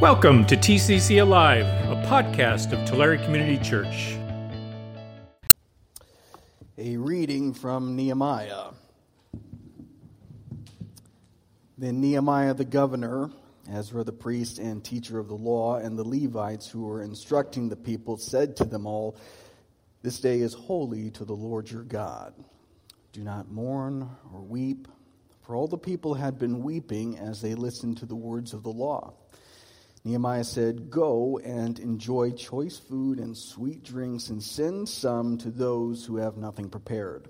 Welcome to TCC Alive, a podcast of Tulare Community Church. A reading from Nehemiah. Then Nehemiah the governor, Ezra the priest and teacher of the law, and the Levites who were instructing the people said to them all, This day is holy to the Lord your God. Do not mourn or weep, for all the people had been weeping as they listened to the words of the law. Nehemiah said, Go and enjoy choice food and sweet drinks, and send some to those who have nothing prepared.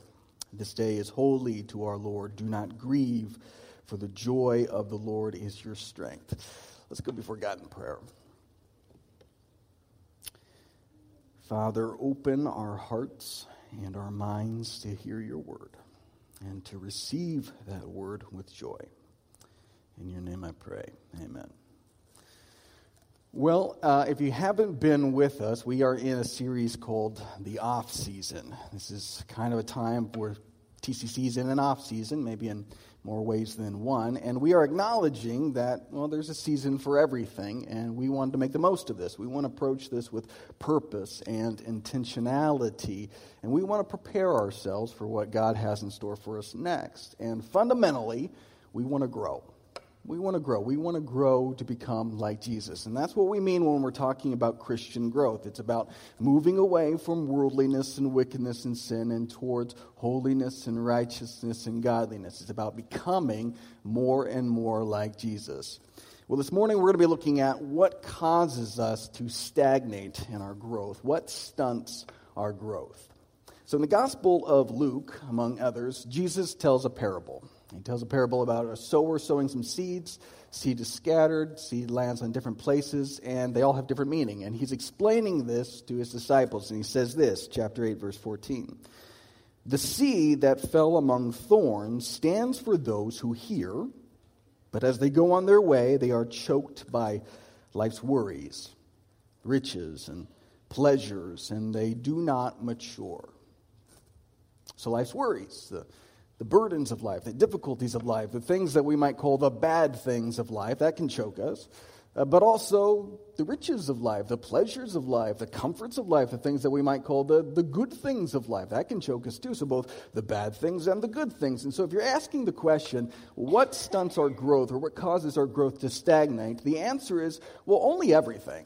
This day is holy to our Lord. Do not grieve, for the joy of the Lord is your strength. Let's go before God in prayer. Father, open our hearts and our minds to hear your word and to receive that word with joy. In your name I pray. Amen. Well, uh, if you haven't been with us, we are in a series called The Off Season. This is kind of a time where TCC is in an off season, maybe in more ways than one. And we are acknowledging that, well, there's a season for everything, and we want to make the most of this. We want to approach this with purpose and intentionality, and we want to prepare ourselves for what God has in store for us next. And fundamentally, we want to grow. We want to grow. We want to grow to become like Jesus. And that's what we mean when we're talking about Christian growth. It's about moving away from worldliness and wickedness and sin and towards holiness and righteousness and godliness. It's about becoming more and more like Jesus. Well, this morning we're going to be looking at what causes us to stagnate in our growth, what stunts our growth. So, in the Gospel of Luke, among others, Jesus tells a parable. He tells a parable about a sower sowing some seeds. Seed is scattered, seed lands on different places, and they all have different meaning. And he's explaining this to his disciples, and he says this, chapter 8, verse 14. The seed that fell among thorns stands for those who hear, but as they go on their way, they are choked by life's worries, riches, and pleasures, and they do not mature. So life's worries, the the burdens of life, the difficulties of life, the things that we might call the bad things of life, that can choke us. Uh, but also the riches of life, the pleasures of life, the comforts of life, the things that we might call the, the good things of life. That can choke us too. So, both the bad things and the good things. And so, if you're asking the question, what stunts our growth or what causes our growth to stagnate, the answer is, well, only everything,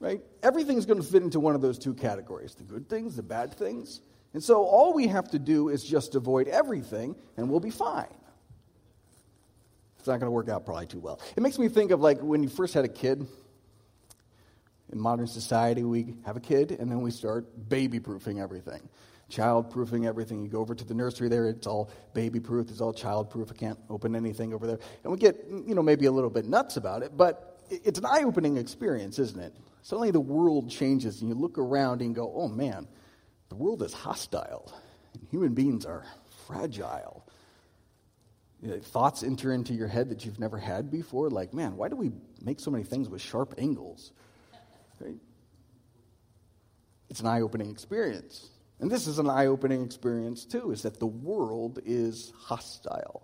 right? Everything's going to fit into one of those two categories the good things, the bad things. And so all we have to do is just avoid everything and we'll be fine. It's not going to work out probably too well. It makes me think of like when you first had a kid. In modern society, we have a kid and then we start baby proofing everything. Child proofing everything. You go over to the nursery there, it's all baby proof, it's all child proof. I can't open anything over there. And we get, you know, maybe a little bit nuts about it, but it's an eye opening experience, isn't it? Suddenly the world changes and you look around and go, oh man, the world is hostile, and human beings are fragile. You know, thoughts enter into your head that you've never had before, like, man, why do we make so many things with sharp angles? Right? It's an eye opening experience. And this is an eye opening experience, too, is that the world is hostile.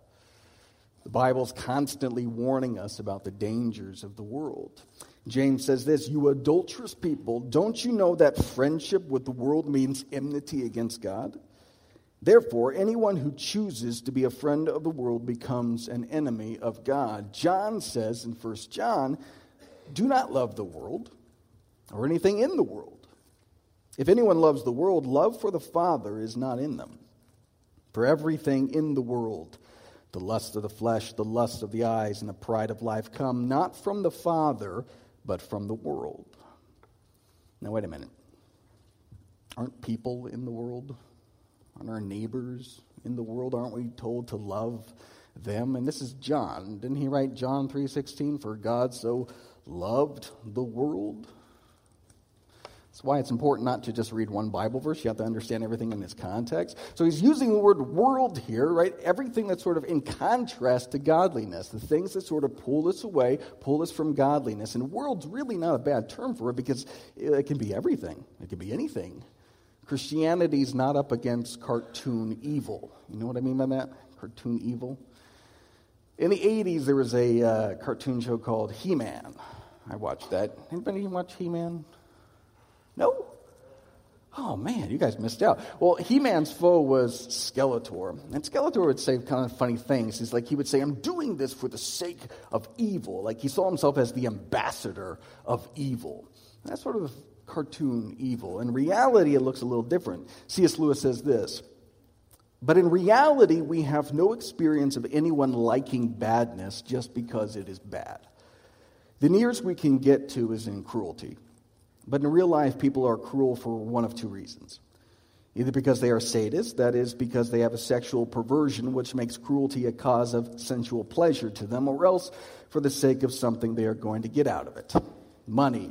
The Bible's constantly warning us about the dangers of the world. James says this You adulterous people, don't you know that friendship with the world means enmity against God? Therefore, anyone who chooses to be a friend of the world becomes an enemy of God. John says in 1 John, Do not love the world or anything in the world. If anyone loves the world, love for the Father is not in them. For everything in the world, the lust of the flesh, the lust of the eyes, and the pride of life come not from the Father but from the world. Now, wait a minute. Aren't people in the world? Aren't our neighbors in the world? Aren't we told to love them? And this is John. Didn't he write John 3:16 for God so loved the world that's why it's important not to just read one Bible verse. You have to understand everything in its context. So he's using the word world here, right? Everything that's sort of in contrast to godliness, the things that sort of pull us away, pull us from godliness. And world's really not a bad term for it because it can be everything, it can be anything. Christianity's not up against cartoon evil. You know what I mean by that? Cartoon evil. In the 80s, there was a uh, cartoon show called He Man. I watched that. Anybody watch He Man? No? Oh man, you guys missed out. Well, He Man's foe was Skeletor. And Skeletor would say kind of funny things. He's like, he would say, I'm doing this for the sake of evil. Like he saw himself as the ambassador of evil. And that's sort of cartoon evil. In reality, it looks a little different. C.S. Lewis says this But in reality, we have no experience of anyone liking badness just because it is bad. The nearest we can get to is in cruelty. But in real life, people are cruel for one of two reasons. Either because they are sadists, that is, because they have a sexual perversion which makes cruelty a cause of sensual pleasure to them, or else for the sake of something they are going to get out of it money,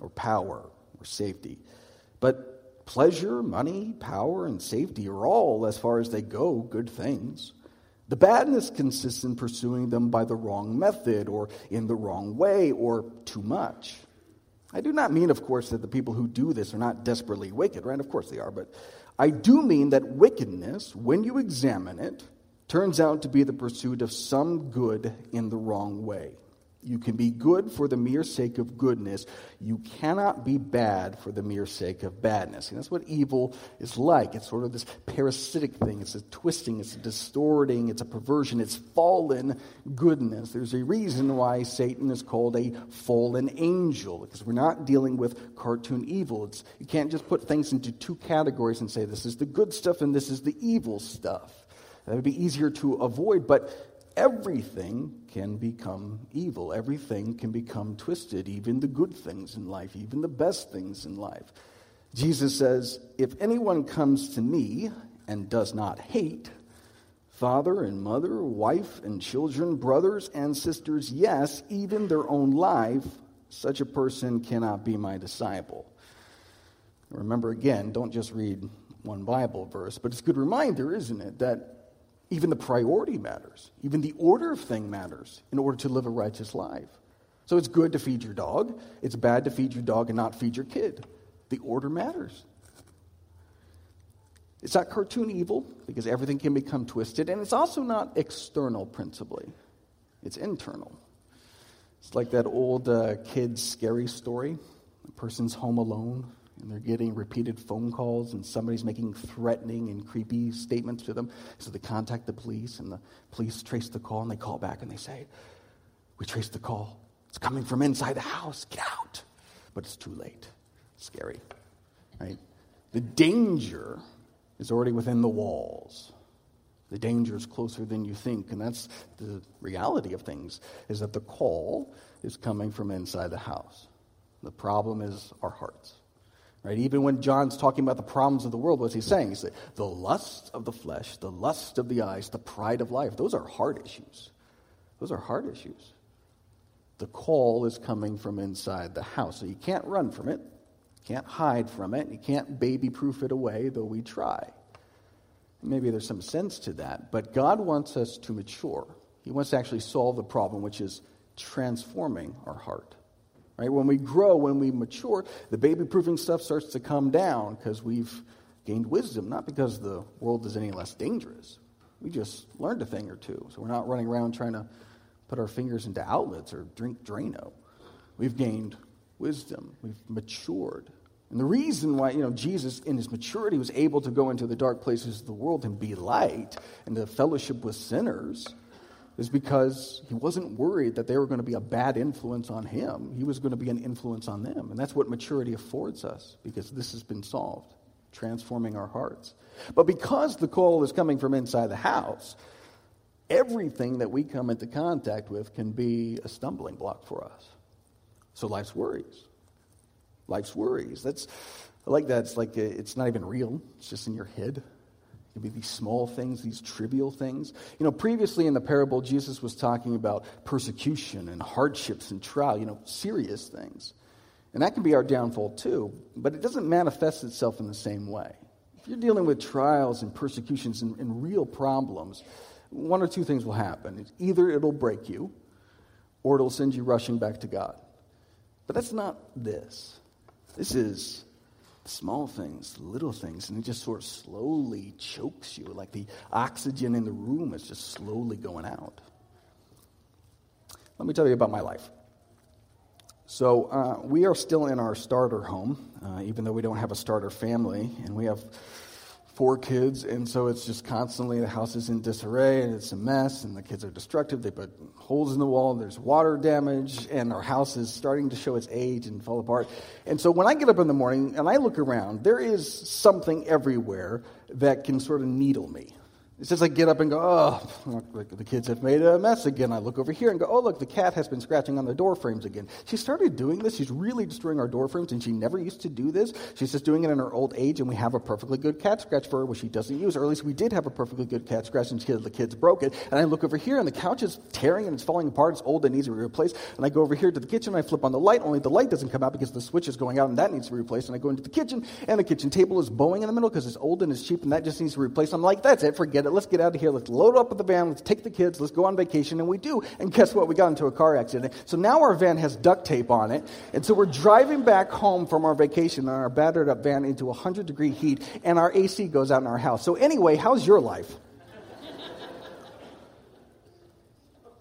or power, or safety. But pleasure, money, power, and safety are all, as far as they go, good things. The badness consists in pursuing them by the wrong method, or in the wrong way, or too much. I do not mean, of course, that the people who do this are not desperately wicked, right? Of course they are. But I do mean that wickedness, when you examine it, turns out to be the pursuit of some good in the wrong way. You can be good for the mere sake of goodness. You cannot be bad for the mere sake of badness. And that's what evil is like. It's sort of this parasitic thing. It's a twisting, it's a distorting, it's a perversion, it's fallen goodness. There's a reason why Satan is called a fallen angel, because we're not dealing with cartoon evil. It's, you can't just put things into two categories and say this is the good stuff and this is the evil stuff. That would be easier to avoid, but everything can become evil. Everything can become twisted, even the good things in life, even the best things in life. Jesus says, If anyone comes to me and does not hate father and mother, wife and children, brothers and sisters, yes, even their own life, such a person cannot be my disciple. Remember again, don't just read one Bible verse, but it's a good reminder, isn't it, that even the priority matters. Even the order of thing matters in order to live a righteous life. So it's good to feed your dog. It's bad to feed your dog and not feed your kid. The order matters. It's not cartoon evil because everything can become twisted, and it's also not external principally, it's internal. It's like that old uh, kid's scary story. A person's home alone, and they're getting repeated phone calls and somebody's making threatening and creepy statements to them. So they contact the police and the police trace the call and they call back and they say, We traced the call. It's coming from inside the house. Get out. But it's too late. scary. Right? The danger is already within the walls. The danger is closer than you think, and that's the reality of things, is that the call is coming from inside the house. The problem is our hearts. Right? Even when John's talking about the problems of the world, what's he saying? He's saying, the lust of the flesh, the lust of the eyes, the pride of life, those are hard issues. Those are hard issues. The call is coming from inside the house. So you can't run from it, you can't hide from it, you can't baby proof it away, though we try. Maybe there's some sense to that, but God wants us to mature. He wants to actually solve the problem, which is transforming our heart. Right? When we grow, when we mature, the baby proofing stuff starts to come down because we've gained wisdom, not because the world is any less dangerous. We just learned a thing or two. So we're not running around trying to put our fingers into outlets or drink Drano. We've gained wisdom. We've matured. And the reason why, you know, Jesus in his maturity was able to go into the dark places of the world and be light and to fellowship with sinners is because he wasn't worried that they were going to be a bad influence on him. He was going to be an influence on them. And that's what maturity affords us because this has been solved, transforming our hearts. But because the call is coming from inside the house, everything that we come into contact with can be a stumbling block for us. So life's worries. Life's worries. That's I like that. It's like it's not even real. It's just in your head could be these small things, these trivial things. You know, previously in the parable, Jesus was talking about persecution and hardships and trial, you know, serious things. And that can be our downfall too, but it doesn't manifest itself in the same way. If you're dealing with trials and persecutions and, and real problems, one or two things will happen. Either it'll break you, or it'll send you rushing back to God. But that's not this. This is small things, little things, and it just sort of slowly chokes you, like the oxygen in the room is just slowly going out. Let me tell you about my life. So uh, we are still in our starter home, uh, even though we don't have a starter family, and we have four kids, and so it's just constantly the house is in disarray and it's a mess, and the kids are destructive. They put holes in the wall, and there's water damage, and our house is starting to show its age and fall apart. And so when I get up in the morning and I look around, there is something everywhere that can sort of needle me. It's just like get up and go, oh, look, the kids have made a mess again. I look over here and go, oh, look, the cat has been scratching on the door frames again. She started doing this. She's really destroying our door frames, and she never used to do this. She's just doing it in her old age, and we have a perfectly good cat scratch for her, which she doesn't use. Or at least we did have a perfectly good cat scratch, and the kids broke it. And I look over here, and the couch is tearing and it's falling apart. It's old and needs to be replaced. And I go over here to the kitchen, and I flip on the light, only the light doesn't come out because the switch is going out, and that needs to be replaced. And I go into the kitchen, and the kitchen table is bowing in the middle because it's old and it's cheap, and that just needs to be replaced. I'm like, that's it, forget it. Let's get out of here. Let's load up with the van, let's take the kids, let's go on vacation. And we do. And guess what? We got into a car accident. So now our van has duct tape on it. And so we're driving back home from our vacation in our battered up van into 100 degree heat, and our AC goes out in our house. So, anyway, how's your life?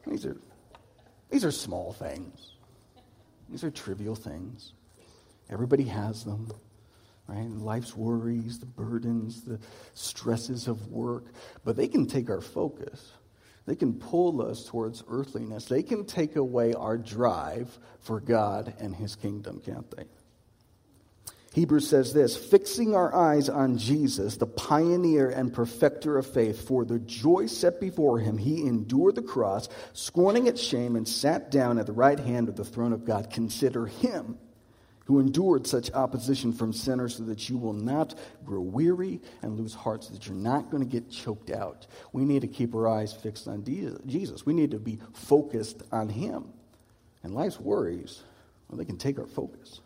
these, are, these are small things, these are trivial things. Everybody has them right? Life's worries, the burdens, the stresses of work, but they can take our focus. They can pull us towards earthliness. They can take away our drive for God and His kingdom, can't they? Hebrews says this fixing our eyes on Jesus, the pioneer and perfecter of faith, for the joy set before him, he endured the cross, scorning its shame, and sat down at the right hand of the throne of God. Consider him who endured such opposition from sinners so that you will not grow weary and lose heart, so that you're not going to get choked out. We need to keep our eyes fixed on Jesus. We need to be focused on Him. And life's worries, well, they can take our focus.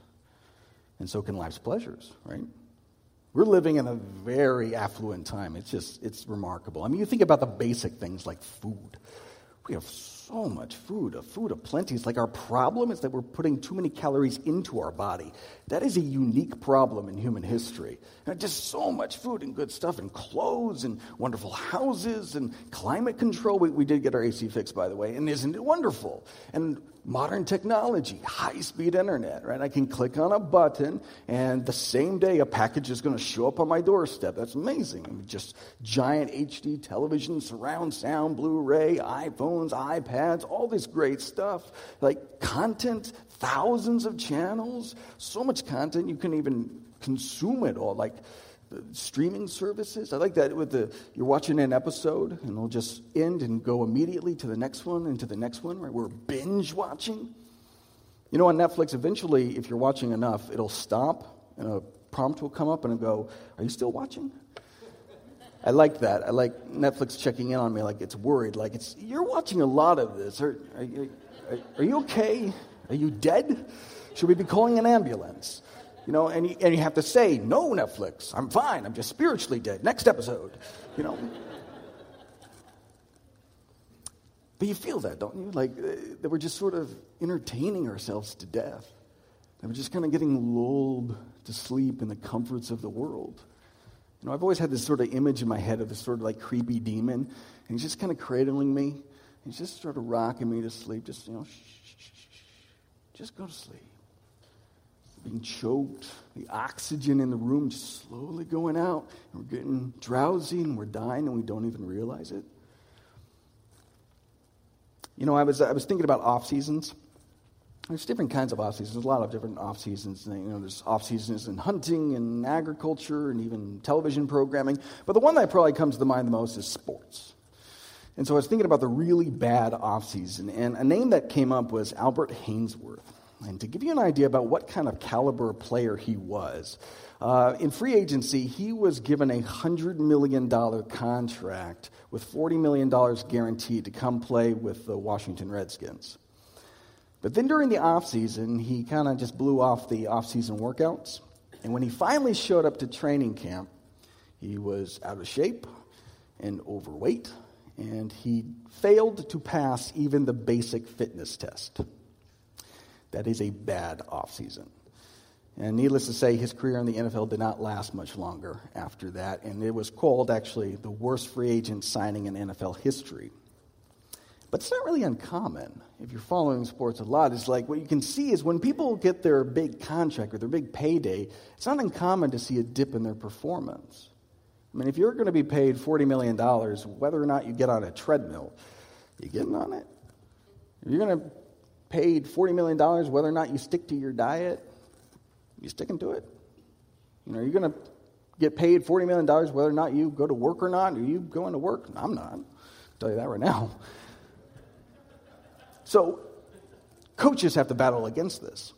And so can life's pleasures, right? We're living in a very affluent time. It's just, it's remarkable. I mean, you think about the basic things like food. We have so much food, a food of plenty. It's like our problem is that we're putting too many calories into our body. That is a unique problem in human history. And just so much food and good stuff, and clothes, and wonderful houses, and climate control. We, we did get our AC fixed, by the way, and isn't it wonderful? And modern technology, high speed internet, right? I can click on a button and the same day a package is going to show up on my doorstep. That's amazing. I mean, just giant HD television, surround sound, Blu ray, iPhones, iPads, all this great stuff. Like content, thousands of channels, so much content you can even consume it all. Like, streaming services. I like that with the you're watching an episode and it'll just end and go immediately to the next one and to the next one. Right? We're binge watching. You know, on Netflix, eventually, if you're watching enough, it'll stop and a prompt will come up and it'll go, "Are you still watching?" I like that. I like Netflix checking in on me, like it's worried, like it's you're watching a lot of this. Are, are, are, are you okay? Are you dead? Should we be calling an ambulance? You know, and you, and you have to say, no, Netflix, I'm fine. I'm just spiritually dead. Next episode. You know. But you feel that, don't you? Like uh, that we're just sort of entertaining ourselves to death. That we're just kind of getting lulled to sleep in the comforts of the world. You know, I've always had this sort of image in my head of this sort of like creepy demon, and he's just kind of cradling me. He's just sort of rocking me to sleep. Just, you know, shh, shh, shh, shh. Just go to sleep being choked, the oxygen in the room just slowly going out. And we're getting drowsy and we're dying and we don't even realize it. You know, I was, I was thinking about off seasons. There's different kinds of off seasons. There's a lot of different off seasons. You know, there's off seasons in hunting and agriculture and even television programming. But the one that probably comes to mind the most is sports. And so I was thinking about the really bad off season, and a name that came up was Albert Haynesworth. And to give you an idea about what kind of caliber player he was, uh, in free agency, he was given a $100 million contract with $40 million guaranteed to come play with the Washington Redskins. But then during the offseason, he kind of just blew off the offseason workouts. And when he finally showed up to training camp, he was out of shape and overweight, and he failed to pass even the basic fitness test. That is a bad offseason. And needless to say, his career in the NFL did not last much longer after that, and it was called actually the worst free agent signing in NFL history. But it's not really uncommon if you're following sports a lot. It's like what you can see is when people get their big contract or their big payday, it's not uncommon to see a dip in their performance. I mean, if you're going to be paid $40 million, whether or not you get on a treadmill, you getting on it? If you're going to paid $40 million, whether or not you stick to your diet, you sticking to it? You know, you're going to get paid $40 million whether or not you go to work or not. Are you going to work? I'm not. I'll tell you that right now. So, coaches have to battle against this.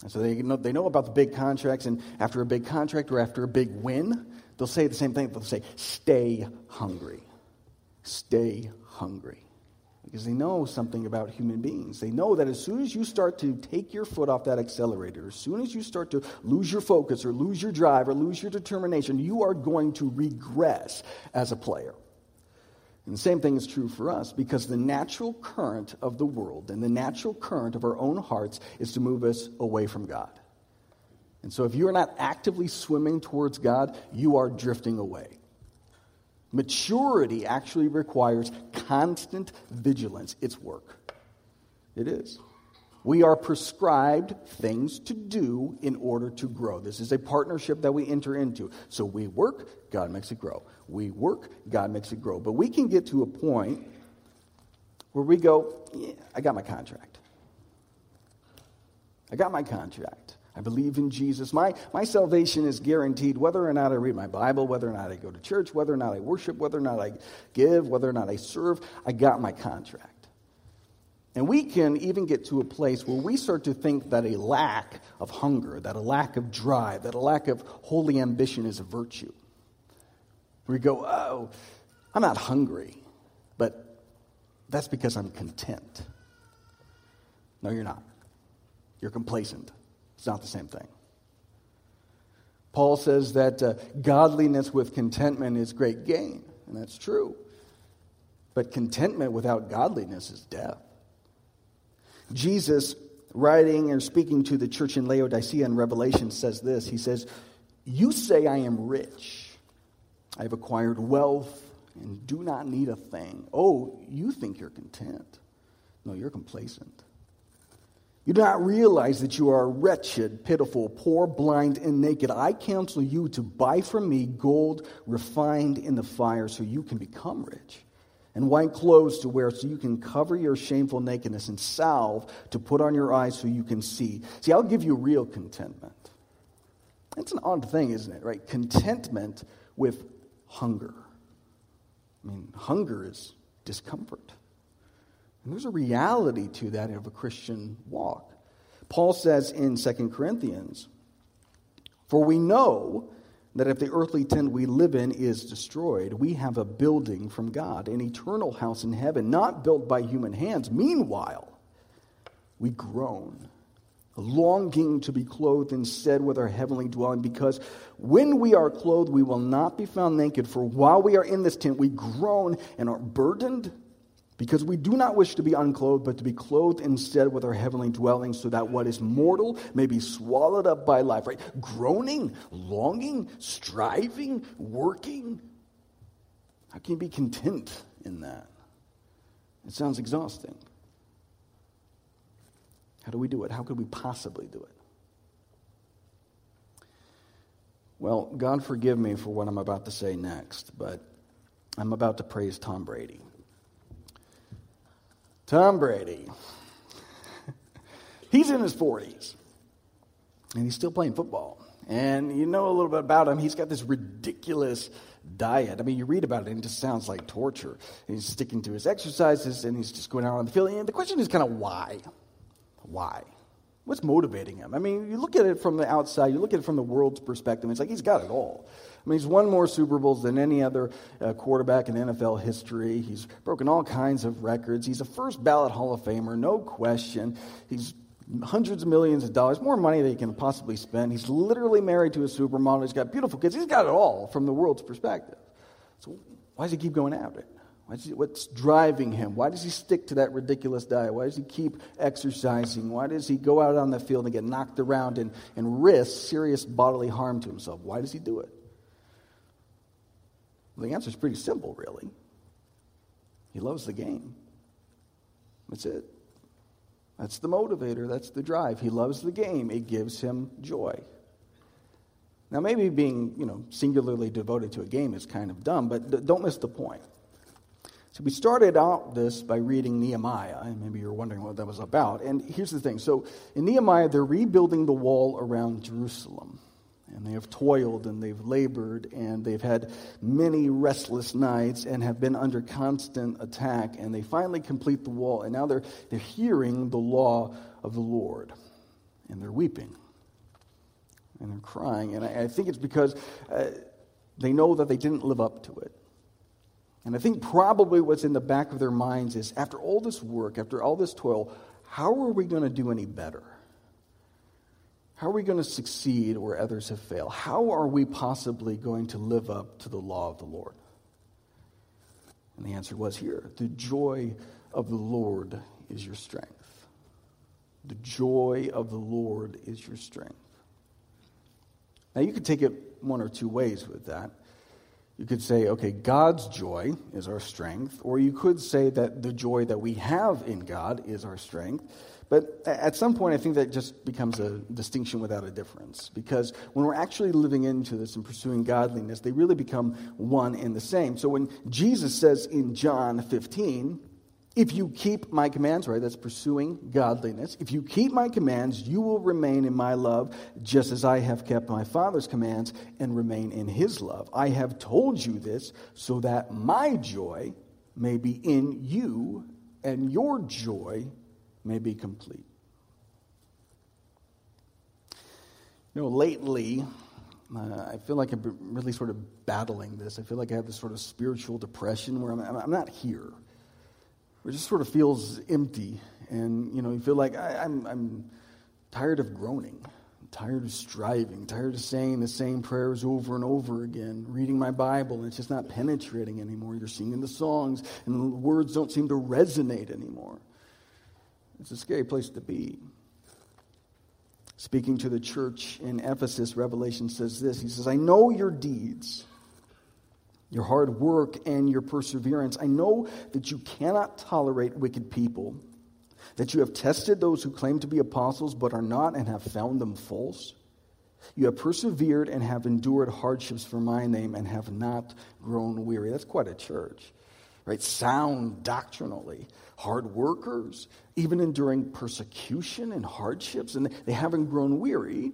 And so they know, they know about the big contracts, and after a big contract or after a big win, they'll say the same thing. They'll say, stay hungry. Stay hungry. Because they know something about human beings. They know that as soon as you start to take your foot off that accelerator, as soon as you start to lose your focus or lose your drive or lose your determination, you are going to regress as a player. And the same thing is true for us because the natural current of the world and the natural current of our own hearts is to move us away from God. And so if you are not actively swimming towards God, you are drifting away. Maturity actually requires constant vigilance. It's work. It is. We are prescribed things to do in order to grow. This is a partnership that we enter into. So we work, God makes it grow. We work, God makes it grow. But we can get to a point where we go, yeah, I got my contract. I got my contract. I believe in Jesus. My, my salvation is guaranteed whether or not I read my Bible, whether or not I go to church, whether or not I worship, whether or not I give, whether or not I serve. I got my contract. And we can even get to a place where we start to think that a lack of hunger, that a lack of drive, that a lack of holy ambition is a virtue. We go, oh, I'm not hungry, but that's because I'm content. No, you're not. You're complacent. It's not the same thing. Paul says that uh, godliness with contentment is great gain, and that's true. But contentment without godliness is death. Jesus, writing or speaking to the church in Laodicea in Revelation, says this He says, You say I am rich, I have acquired wealth, and do not need a thing. Oh, you think you're content. No, you're complacent. You do not realize that you are wretched, pitiful, poor, blind, and naked. I counsel you to buy from me gold refined in the fire so you can become rich and white clothes to wear so you can cover your shameful nakedness, and salve to put on your eyes so you can see. See, I'll give you real contentment. It's an odd thing, isn't it, right? Contentment with hunger. I mean, hunger is discomfort. And there's a reality to that of a Christian walk. Paul says in 2 Corinthians, For we know that if the earthly tent we live in is destroyed, we have a building from God, an eternal house in heaven, not built by human hands. Meanwhile, we groan, longing to be clothed instead with our heavenly dwelling, because when we are clothed, we will not be found naked. For while we are in this tent, we groan and are burdened because we do not wish to be unclothed, but to be clothed instead with our heavenly dwelling, so that what is mortal may be swallowed up by life, right? Groaning, longing, striving, working. How can you be content in that? It sounds exhausting. How do we do it? How could we possibly do it? Well, God forgive me for what I'm about to say next, but I'm about to praise Tom Brady. Tom Brady. he's in his 40s, and he's still playing football. And you know a little bit about him. He's got this ridiculous diet. I mean, you read about it, and it just sounds like torture. And he's sticking to his exercises, and he's just going out on the field. And the question is kind of why? Why? What's motivating him? I mean, you look at it from the outside, you look at it from the world's perspective, it's like he's got it all. I mean, he's won more Super Bowls than any other uh, quarterback in NFL history. He's broken all kinds of records. He's a first ballot Hall of Famer, no question. He's hundreds of millions of dollars, more money than he can possibly spend. He's literally married to a supermodel. He's got beautiful kids. He's got it all from the world's perspective. So why does he keep going after it? He, what's driving him? Why does he stick to that ridiculous diet? Why does he keep exercising? Why does he go out on the field and get knocked around and, and risk serious bodily harm to himself? Why does he do it? Well, the answer is pretty simple, really. He loves the game. That's it. That's the motivator. That's the drive. He loves the game. It gives him joy. Now, maybe being, you know, singularly devoted to a game is kind of dumb, but don't miss the point. So we started out this by reading Nehemiah, and maybe you're wondering what that was about. And here's the thing. So in Nehemiah, they're rebuilding the wall around Jerusalem. And they have toiled and they've labored and they've had many restless nights and have been under constant attack. And they finally complete the wall. And now they're, they're hearing the law of the Lord. And they're weeping. And they're crying. And I, I think it's because uh, they know that they didn't live up to it. And I think probably what's in the back of their minds is after all this work, after all this toil, how are we going to do any better? How are we going to succeed where others have failed? How are we possibly going to live up to the law of the Lord? And the answer was here the joy of the Lord is your strength. The joy of the Lord is your strength. Now, you could take it one or two ways with that. You could say, okay, God's joy is our strength, or you could say that the joy that we have in God is our strength. But at some point, I think that just becomes a distinction without a difference. Because when we're actually living into this and pursuing godliness, they really become one and the same. So when Jesus says in John 15, if you keep my commands, right, that's pursuing godliness. If you keep my commands, you will remain in my love, just as I have kept my Father's commands and remain in his love. I have told you this so that my joy may be in you and your joy may be complete. You know, lately, uh, I feel like I've been really sort of battling this. I feel like I have this sort of spiritual depression where I'm, I'm not here. It just sort of feels empty. And, you know, you feel like I, I'm, I'm tired of groaning, I'm tired of striving, tired of saying the same prayers over and over again, reading my Bible, and it's just not penetrating anymore. You're singing the songs, and the words don't seem to resonate anymore. It's a scary place to be. Speaking to the church in Ephesus, Revelation says this He says, I know your deeds, your hard work, and your perseverance. I know that you cannot tolerate wicked people, that you have tested those who claim to be apostles but are not and have found them false. You have persevered and have endured hardships for my name and have not grown weary. That's quite a church, right? Sound doctrinally hard workers, even enduring persecution and hardships, and they haven't grown weary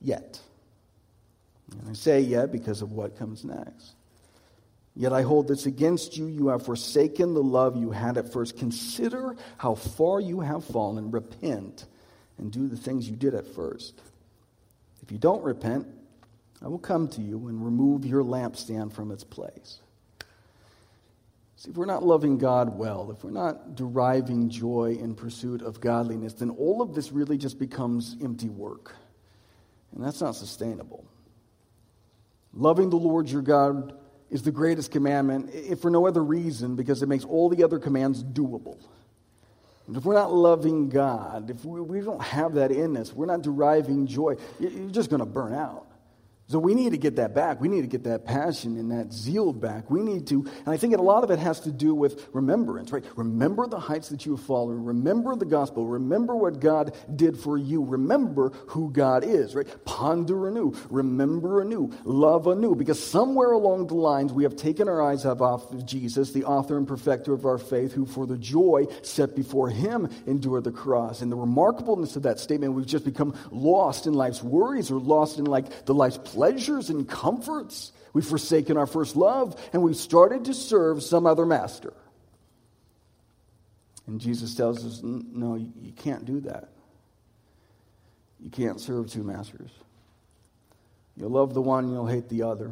yet. And I say yet because of what comes next. Yet I hold this against you. You have forsaken the love you had at first. Consider how far you have fallen. Repent and do the things you did at first. If you don't repent, I will come to you and remove your lampstand from its place. See, if we're not loving God well, if we're not deriving joy in pursuit of godliness, then all of this really just becomes empty work. And that's not sustainable. Loving the Lord your God is the greatest commandment, if for no other reason, because it makes all the other commands doable. And if we're not loving God, if we, we don't have that in us, we're not deriving joy, you're just going to burn out. So we need to get that back. We need to get that passion and that zeal back. We need to, and I think a lot of it has to do with remembrance, right? Remember the heights that you have fallen. Remember the gospel. Remember what God did for you. Remember who God is, right? Ponder anew. Remember anew. Love anew. Because somewhere along the lines we have taken our eyes off of Jesus, the author and perfecter of our faith, who for the joy set before him endured the cross. And the remarkableness of that statement, we've just become lost in life's worries or lost in like the life's pleasures and comforts. We've forsaken our first love and we've started to serve some other master. And Jesus tells us, no, you can't do that. You can't serve two masters. You'll love the one, you'll hate the other.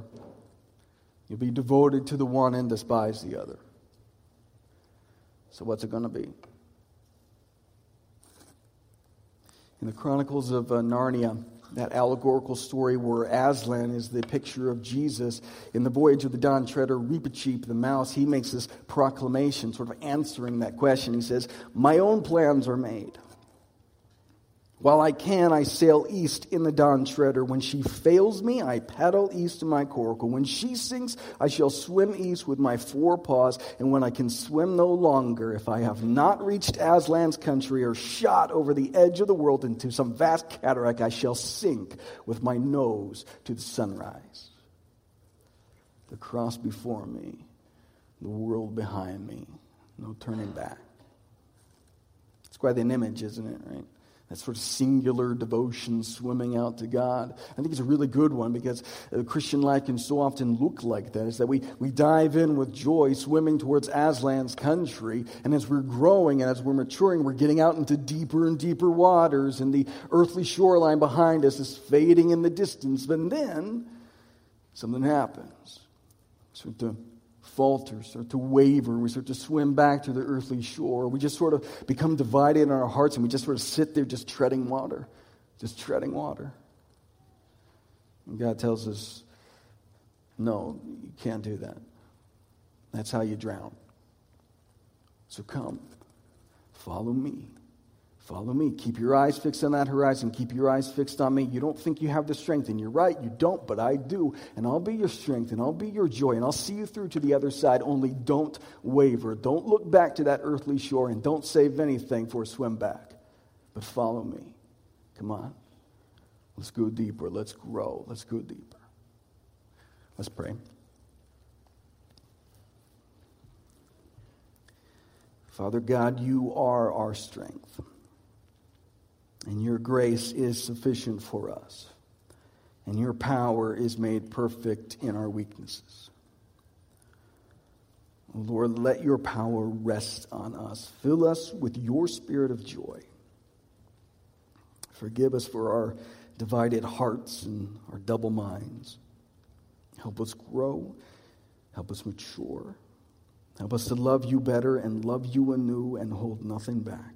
You'll be devoted to the one and despise the other. So, what's it going to be? In the Chronicles of uh, Narnia, that allegorical story where Aslan is the picture of Jesus. In the voyage of the Dawn Treader, Reepicheep, the mouse, he makes this proclamation, sort of answering that question. He says, My own plans are made. While I can, I sail east in the Dawn Treader. When she fails me, I paddle east in my coracle. When she sinks, I shall swim east with my four paws. And when I can swim no longer, if I have not reached Aslan's country or shot over the edge of the world into some vast cataract, I shall sink with my nose to the sunrise. The cross before me, the world behind me, no turning back. It's quite an image, isn't it, right? That sort of singular devotion swimming out to God. I think it's a really good one because the Christian life can so often look like that. Is that we, we dive in with joy, swimming towards Aslan's country, and as we're growing and as we're maturing, we're getting out into deeper and deeper waters, and the earthly shoreline behind us is fading in the distance. But then something happens. So falter, start to waver, we start to swim back to the earthly shore. We just sort of become divided in our hearts and we just sort of sit there just treading water, just treading water. And God tells us, no, you can't do that. That's how you drown. So come, follow me. Follow me. Keep your eyes fixed on that horizon. Keep your eyes fixed on me. You don't think you have the strength, and you're right, you don't, but I do. And I'll be your strength, and I'll be your joy, and I'll see you through to the other side. Only don't waver. Don't look back to that earthly shore, and don't save anything for a swim back. But follow me. Come on. Let's go deeper. Let's grow. Let's go deeper. Let's pray. Father God, you are our strength and your grace is sufficient for us, and your power is made perfect in our weaknesses. Lord, let your power rest on us. Fill us with your spirit of joy. Forgive us for our divided hearts and our double minds. Help us grow. Help us mature. Help us to love you better and love you anew and hold nothing back.